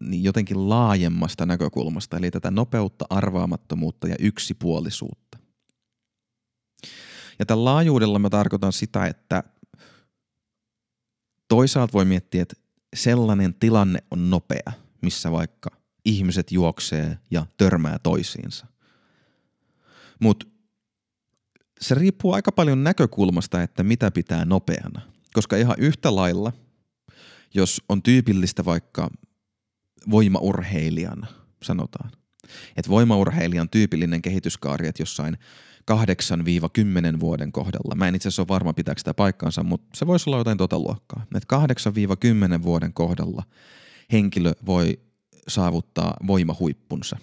[SPEAKER 1] niin jotenkin laajemmasta näkökulmasta, eli tätä nopeutta, arvaamattomuutta ja yksipuolisuutta. Ja tämän laajuudella mä tarkoitan sitä, että toisaalta voi miettiä, että sellainen tilanne on nopea, missä vaikka ihmiset juoksee ja törmää toisiinsa. Mutta se riippuu aika paljon näkökulmasta, että mitä pitää nopeana. Koska ihan yhtä lailla, jos on tyypillistä vaikka voimaurheilijan, sanotaan, että voimaurheilijan tyypillinen kehityskaari, että jossain 8-10 vuoden kohdalla. Mä en itse asiassa ole varma, pitääkö sitä paikkaansa, mutta se voisi olla jotain tota luokkaa. Että 8-10 vuoden kohdalla henkilö voi saavuttaa voimahuippunsa.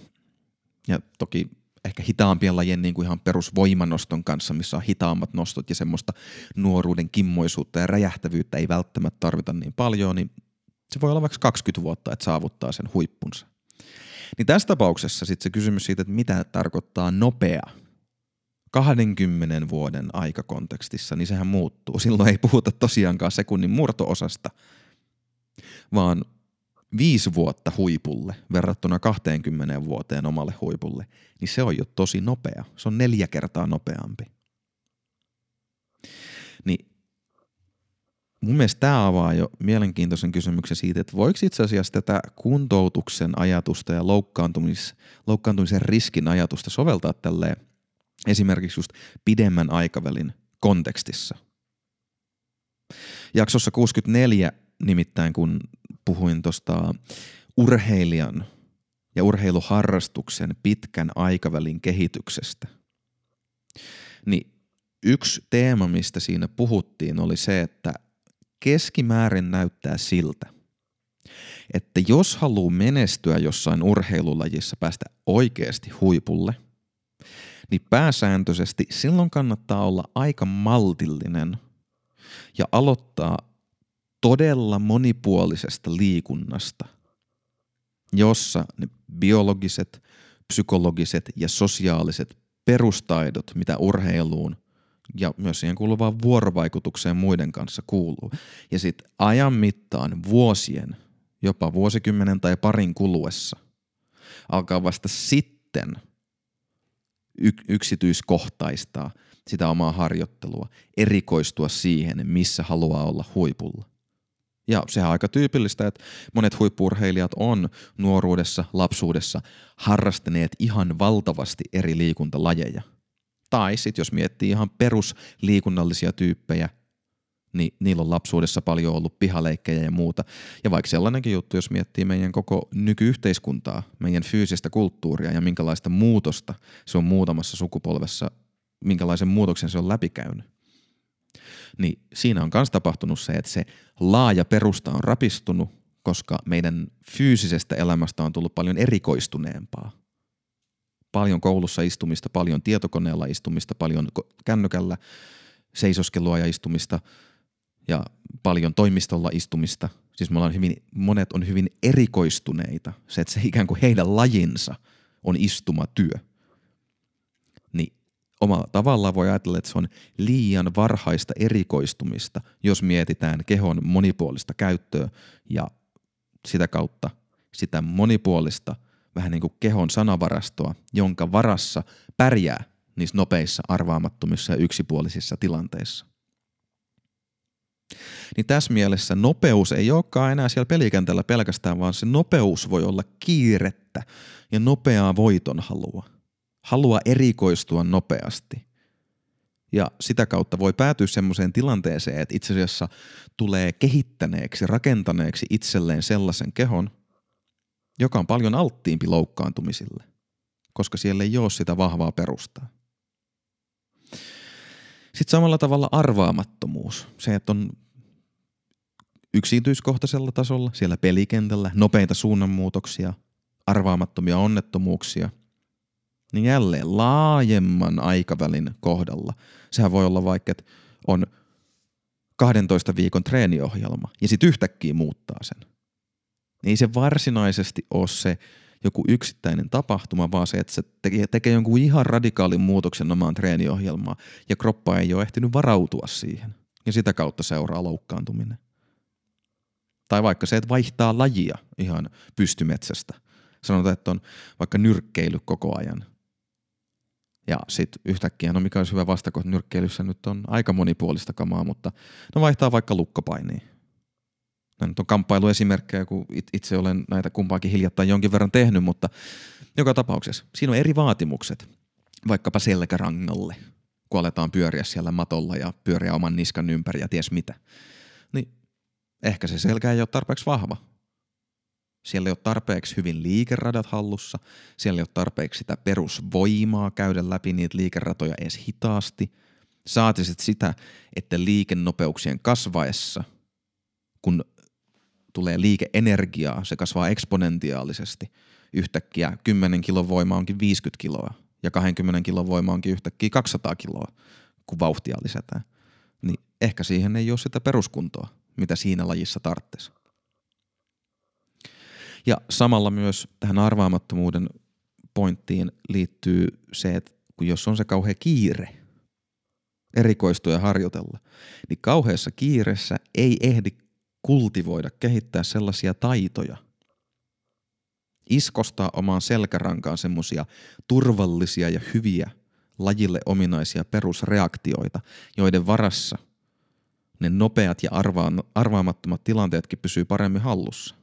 [SPEAKER 1] Ja toki ehkä hitaampien lajien niin kuin ihan perusvoimanoston kanssa, missä on hitaammat nostot ja semmoista nuoruuden kimmoisuutta ja räjähtävyyttä ei välttämättä tarvita niin paljon, niin se voi olla vaikka 20 vuotta, että saavuttaa sen huippunsa. Niin tässä tapauksessa sitten se kysymys siitä, että mitä tarkoittaa nopea 20 vuoden aikakontekstissa, niin sehän muuttuu. Silloin ei puhuta tosiaankaan sekunnin murtoosasta, vaan viisi vuotta huipulle verrattuna 20 vuoteen omalle huipulle, niin se on jo tosi nopea. Se on neljä kertaa nopeampi. Niin mun mielestä tämä avaa jo mielenkiintoisen kysymyksen siitä, että voiko itse asiassa tätä kuntoutuksen ajatusta ja loukkaantumis, loukkaantumisen riskin ajatusta soveltaa tälleen esimerkiksi just pidemmän aikavälin kontekstissa. Jaksossa 64 nimittäin, kun puhuin tuosta urheilijan ja urheiluharrastuksen pitkän aikavälin kehityksestä, niin yksi teema, mistä siinä puhuttiin, oli se, että keskimäärin näyttää siltä, että jos haluaa menestyä jossain urheilulajissa päästä oikeasti huipulle, niin pääsääntöisesti silloin kannattaa olla aika maltillinen ja aloittaa todella monipuolisesta liikunnasta, jossa ne biologiset, psykologiset ja sosiaaliset perustaidot, mitä urheiluun ja myös siihen kuuluvaan vuorovaikutukseen muiden kanssa kuuluu. Ja sitten ajan mittaan vuosien, jopa vuosikymmenen tai parin kuluessa, alkaa vasta sitten yksityiskohtaistaa sitä omaa harjoittelua, erikoistua siihen, missä haluaa olla huipulla. Ja sehän on aika tyypillistä, että monet huippurheilijat on nuoruudessa, lapsuudessa harrastaneet ihan valtavasti eri liikuntalajeja. Tai sitten jos miettii ihan perusliikunnallisia tyyppejä, niin niillä on lapsuudessa paljon ollut pihaleikkejä ja muuta. Ja vaikka sellainenkin juttu, jos miettii meidän koko nykyyhteiskuntaa, meidän fyysistä kulttuuria ja minkälaista muutosta se on muutamassa sukupolvessa, minkälaisen muutoksen se on läpikäynyt niin siinä on myös tapahtunut se, että se laaja perusta on rapistunut, koska meidän fyysisestä elämästä on tullut paljon erikoistuneempaa. Paljon koulussa istumista, paljon tietokoneella istumista, paljon kännykällä seisoskelua ja istumista ja paljon toimistolla istumista. Siis me ollaan hyvin, monet on hyvin erikoistuneita. Se, että se ikään kuin heidän lajinsa on istumatyö – omalla tavallaan voi ajatella, että se on liian varhaista erikoistumista, jos mietitään kehon monipuolista käyttöä ja sitä kautta sitä monipuolista vähän niin kuin kehon sanavarastoa, jonka varassa pärjää niissä nopeissa, arvaamattomissa ja yksipuolisissa tilanteissa. Niin tässä mielessä nopeus ei olekaan enää siellä pelikentällä pelkästään, vaan se nopeus voi olla kiirettä ja nopeaa voitonhalua – halua erikoistua nopeasti. Ja sitä kautta voi päätyä semmoiseen tilanteeseen, että itse asiassa tulee kehittäneeksi, rakentaneeksi itselleen sellaisen kehon, joka on paljon alttiimpi loukkaantumisille, koska siellä ei ole sitä vahvaa perustaa. Sitten samalla tavalla arvaamattomuus. Se, että on yksityiskohtaisella tasolla, siellä pelikentällä, nopeita suunnanmuutoksia, arvaamattomia onnettomuuksia, niin jälleen laajemman aikavälin kohdalla. Sehän voi olla vaikka, että on 12 viikon treeniohjelma ja sitten yhtäkkiä muuttaa sen. Ei se varsinaisesti ole se joku yksittäinen tapahtuma, vaan se, että se tekee, jonkun ihan radikaalin muutoksen omaan treeniohjelmaan ja kroppa ei ole ehtinyt varautua siihen. Ja sitä kautta seuraa loukkaantuminen. Tai vaikka se, että vaihtaa lajia ihan pystymetsästä. Sanotaan, että on vaikka nyrkkeily koko ajan. Ja sitten yhtäkkiä, no mikä olisi hyvä vastakohta nyrkkeilyssä nyt on aika monipuolista kamaa, mutta no vaihtaa vaikka lukkopainiin. Nämä nyt on kamppailuesimerkkejä, kun itse olen näitä kumpaakin hiljattain jonkin verran tehnyt, mutta joka tapauksessa siinä on eri vaatimukset, vaikkapa selkärangalle, kun aletaan pyöriä siellä matolla ja pyöriä oman niskan ympäri ja ties mitä. Niin ehkä se selkä ei ole tarpeeksi vahva. Siellä ei ole tarpeeksi hyvin liikeradat hallussa, siellä ei ole tarpeeksi sitä perusvoimaa käydä läpi niitä liikeratoja edes hitaasti. Saatisit sitä, että liikennopeuksien kasvaessa, kun tulee liikeenergiaa, se kasvaa eksponentiaalisesti. Yhtäkkiä 10 kilon voima onkin 50 kiloa ja 20 kilon voima onkin yhtäkkiä 200 kiloa, kun vauhtia lisätään. Niin ehkä siihen ei ole sitä peruskuntoa, mitä siinä lajissa tarvitsisi. Ja samalla myös tähän arvaamattomuuden pointtiin liittyy se, että kun jos on se kauhean kiire erikoistua ja harjoitella, niin kauheassa kiireessä ei ehdi kultivoida, kehittää sellaisia taitoja, iskostaa omaan selkärankaan semmoisia turvallisia ja hyviä lajille ominaisia perusreaktioita, joiden varassa ne nopeat ja arvaamattomat tilanteetkin pysyy paremmin hallussa.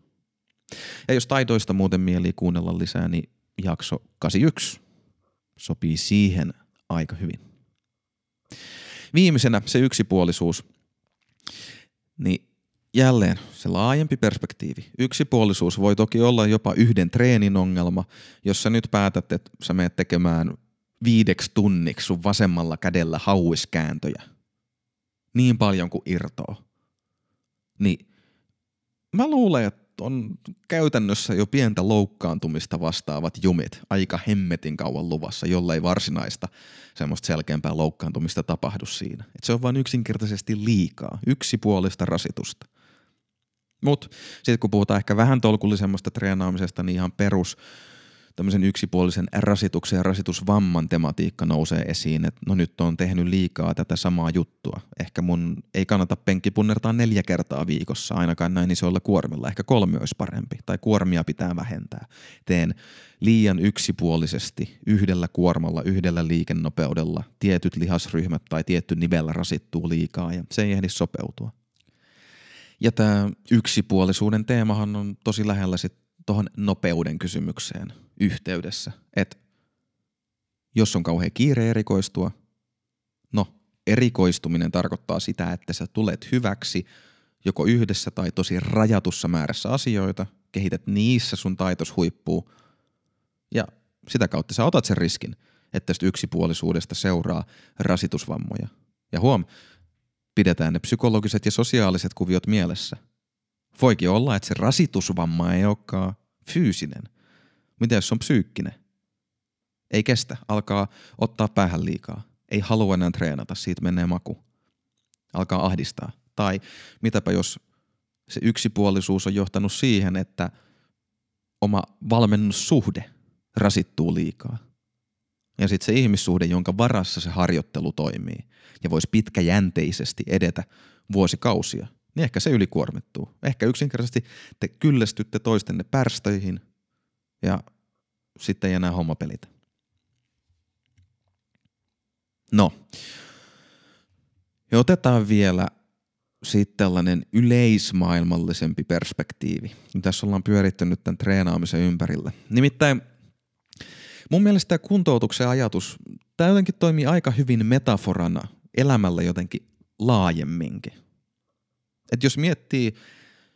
[SPEAKER 1] Ja jos taitoista muuten mieli kuunnella lisää, niin jakso 81 sopii siihen aika hyvin. Viimeisenä se yksipuolisuus. Niin jälleen se laajempi perspektiivi. Yksipuolisuus voi toki olla jopa yhden treenin ongelma, jos sä nyt päätät, että sä menet tekemään viideksi tunniksi sun vasemmalla kädellä hauiskääntöjä. Niin paljon kuin irtoa. Niin mä luulen, että on käytännössä jo pientä loukkaantumista vastaavat jumit aika hemmetin kauan luvassa, jollei varsinaista semmoista selkeämpää loukkaantumista tapahdu siinä. Et se on vain yksinkertaisesti liikaa, yksipuolista rasitusta. Mutta sitten kun puhutaan ehkä vähän tolkullisemmasta treenaamisesta, niin ihan perus tämmöisen yksipuolisen rasituksen ja rasitusvamman tematiikka nousee esiin, että no nyt on tehnyt liikaa tätä samaa juttua. Ehkä mun ei kannata penkkipunnertaa neljä kertaa viikossa, ainakaan näin isoilla kuormilla. Ehkä kolme olisi parempi, tai kuormia pitää vähentää. Teen liian yksipuolisesti yhdellä kuormalla, yhdellä liikennopeudella, tietyt lihasryhmät tai tietty nivellä rasittuu liikaa ja se ei ehdi sopeutua. Ja tämä yksipuolisuuden teemahan on tosi lähellä sitten tuohon nopeuden kysymykseen yhteydessä, että jos on kauhean kiire erikoistua, no erikoistuminen tarkoittaa sitä, että sä tulet hyväksi joko yhdessä tai tosi rajatussa määrässä asioita, kehität niissä sun taitos huippuu ja sitä kautta sä otat sen riskin, että tästä yksipuolisuudesta seuraa rasitusvammoja. Ja huom, pidetään ne psykologiset ja sosiaaliset kuviot mielessä. Voikin olla, että se rasitusvamma ei olekaan fyysinen. Mitä jos se on psyykkinen? Ei kestä, alkaa ottaa päähän liikaa. Ei halua enää treenata, siitä menee maku. Alkaa ahdistaa. Tai mitäpä jos se yksipuolisuus on johtanut siihen, että oma valmennussuhde rasittuu liikaa. Ja sitten se ihmissuhde, jonka varassa se harjoittelu toimii ja voisi pitkäjänteisesti edetä vuosikausia, niin ehkä se ylikuormittuu. Ehkä yksinkertaisesti te kyllästytte toistenne pärstöihin ja sitten ei enää homma pelitä. No, ja otetaan vielä sitten tällainen yleismaailmallisempi perspektiivi. Tässä ollaan pyörittänyt tämän treenaamisen ympärillä. Nimittäin mun mielestä tämä kuntoutuksen ajatus, tämä jotenkin toimii aika hyvin metaforana elämällä jotenkin laajemminkin. Et jos miettii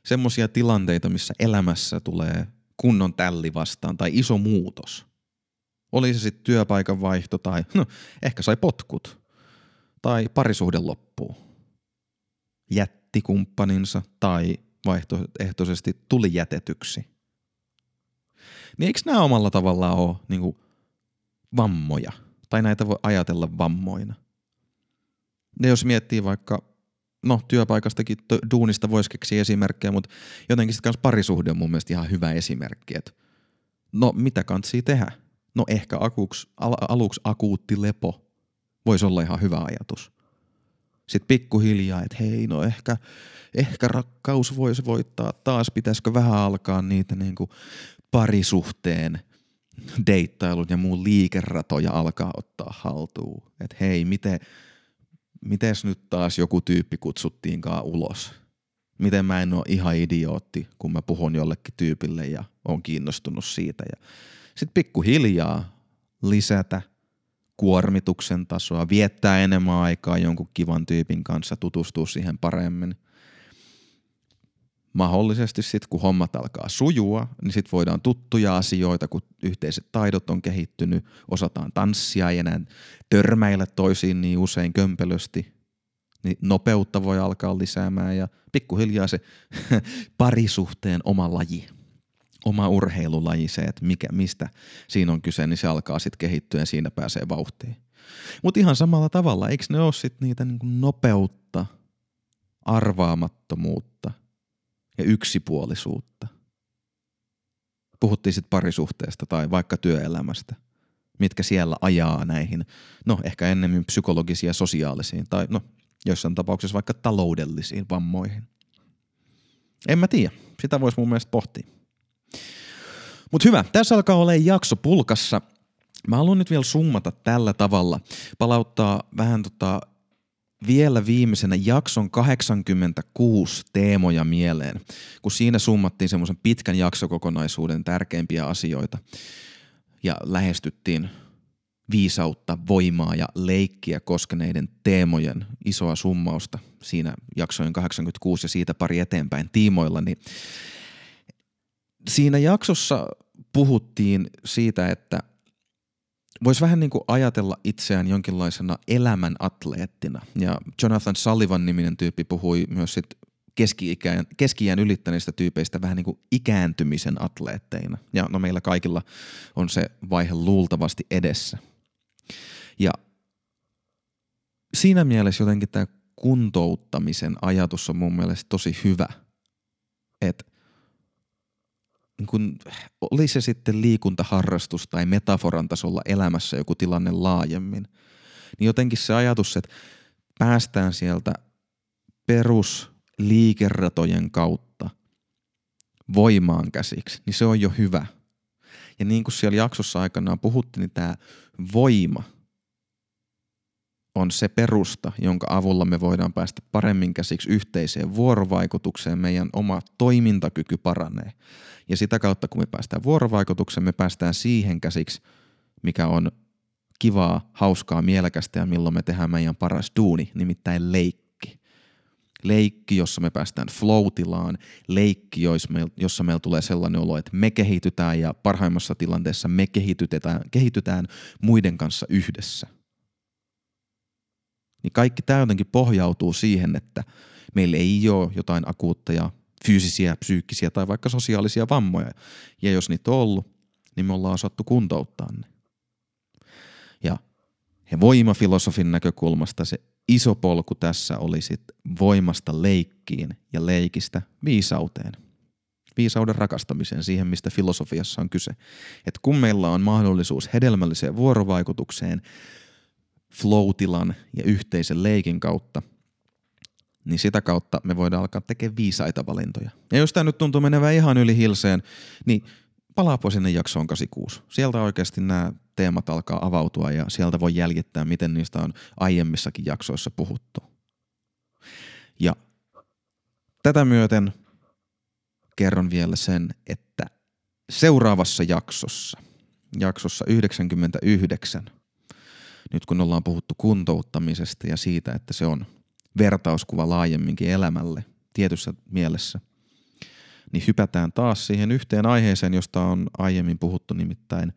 [SPEAKER 1] semmoisia tilanteita, missä elämässä tulee kunnon tälli vastaan tai iso muutos. Oli se sitten työpaikan vaihto tai no, ehkä sai potkut tai parisuhde loppuu. Jätti kumppaninsa tai vaihtoehtoisesti tuli jätetyksi. Niin eikö nämä omalla tavallaan ole niin vammoja? Tai näitä voi ajatella vammoina. Ja jos miettii vaikka, no työpaikastakin duunista voisi keksiä esimerkkejä, mutta jotenkin sitten parisuhde on mun mielestä ihan hyvä esimerkki, että no mitä kantsii tehdä? No ehkä akuks, al, aluksi akuutti lepo voisi olla ihan hyvä ajatus. Sitten pikkuhiljaa, että hei, no ehkä, ehkä rakkaus voisi voittaa taas, pitäisikö vähän alkaa niitä niin kuin parisuhteen deittailun ja muun liikeratoja alkaa ottaa haltuun. Että hei, miten, mites nyt taas joku tyyppi kutsuttiinkaan ulos? Miten mä en ole ihan idiootti, kun mä puhun jollekin tyypille ja on kiinnostunut siitä. Ja sitten pikkuhiljaa lisätä kuormituksen tasoa, viettää enemmän aikaa jonkun kivan tyypin kanssa, tutustua siihen paremmin. Mahdollisesti sitten, kun hommat alkaa sujua, niin sitten voidaan tuttuja asioita, kun yhteiset taidot on kehittynyt, osataan tanssia ja enää törmäillä toisiin niin usein kömpelösti, niin nopeutta voi alkaa lisäämään ja pikkuhiljaa se parisuhteen oma laji oma urheilulaji, se, että mikä, mistä siinä on kyse, niin se alkaa sitten kehittyä ja siinä pääsee vauhtiin. Mutta ihan samalla tavalla, eikö ne ole sitten niitä niinku nopeutta, arvaamattomuutta ja yksipuolisuutta? Puhuttiin sitten parisuhteesta tai vaikka työelämästä, mitkä siellä ajaa näihin, no ehkä ennemmin psykologisiin ja sosiaalisiin tai no joissain tapauksissa vaikka taloudellisiin vammoihin. En mä tiedä, sitä voisi mun mielestä pohtia. Mutta hyvä, tässä alkaa olla jakso pulkassa. Mä haluan nyt vielä summata tällä tavalla, palauttaa vähän tota vielä viimeisenä jakson 86 teemoja mieleen, kun siinä summattiin semmoisen pitkän jaksokokonaisuuden tärkeimpiä asioita ja lähestyttiin viisautta, voimaa ja leikkiä koskeneiden teemojen isoa summausta siinä jaksojen 86 ja siitä pari eteenpäin tiimoilla, niin siinä jaksossa puhuttiin siitä, että voisi vähän niin kuin ajatella itseään jonkinlaisena elämän atleettina. Ja Jonathan Sullivan niminen tyyppi puhui myös sit keski-ikään, keski-iän ylittäneistä tyypeistä vähän niin kuin ikääntymisen atleetteina. Ja no meillä kaikilla on se vaihe luultavasti edessä. Ja siinä mielessä jotenkin tämä kuntouttamisen ajatus on mun mielestä tosi hyvä. Että niin kun, oli se sitten liikuntaharrastus tai metaforan tasolla elämässä joku tilanne laajemmin, niin jotenkin se ajatus, että päästään sieltä perusliikeratojen kautta voimaan käsiksi, niin se on jo hyvä. Ja niin kuin siellä jaksossa aikanaan puhuttiin, niin tämä voima – on se perusta, jonka avulla me voidaan päästä paremmin käsiksi yhteiseen vuorovaikutukseen, meidän oma toimintakyky paranee. Ja sitä kautta, kun me päästään vuorovaikutukseen, me päästään siihen käsiksi, mikä on kivaa, hauskaa, mielekästä ja milloin me tehdään meidän paras duuni, nimittäin leikki. Leikki, jossa me päästään floatilaan, leikki, jossa meillä tulee sellainen olo, että me kehitytään ja parhaimmassa tilanteessa me kehitytään, kehitytään muiden kanssa yhdessä – niin kaikki tämä jotenkin pohjautuu siihen, että meillä ei ole jotain akuutteja fyysisiä, psyykkisiä tai vaikka sosiaalisia vammoja. Ja jos niitä on ollut, niin me ollaan osattu kuntouttaa ne. Ja, voimafilosofin näkökulmasta se iso polku tässä oli sit voimasta leikkiin ja leikistä viisauteen. Viisauden rakastamiseen, siihen mistä filosofiassa on kyse. Että kun meillä on mahdollisuus hedelmälliseen vuorovaikutukseen, flow-tilan ja yhteisen leikin kautta, niin sitä kautta me voidaan alkaa tekemään viisaita valintoja. Ja jos tämä nyt tuntuu menevän ihan yli hilseen, niin palaapa sinne jaksoon 86. Sieltä oikeasti nämä teemat alkaa avautua ja sieltä voi jäljittää, miten niistä on aiemmissakin jaksoissa puhuttu. Ja tätä myöten kerron vielä sen, että seuraavassa jaksossa, jaksossa 99, nyt kun ollaan puhuttu kuntouttamisesta ja siitä, että se on vertauskuva laajemminkin elämälle tietyssä mielessä, niin hypätään taas siihen yhteen aiheeseen, josta on aiemmin puhuttu nimittäin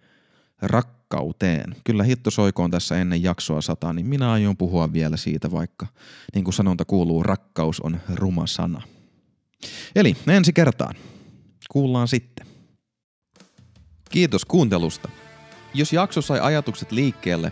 [SPEAKER 1] rakkauteen. Kyllä hitto soikoon tässä ennen jaksoa sata, niin minä aion puhua vielä siitä, vaikka niin kuin sanonta kuuluu, rakkaus on ruma sana. Eli ensi kertaan. Kuullaan sitten. Kiitos kuuntelusta. Jos jakso sai ajatukset liikkeelle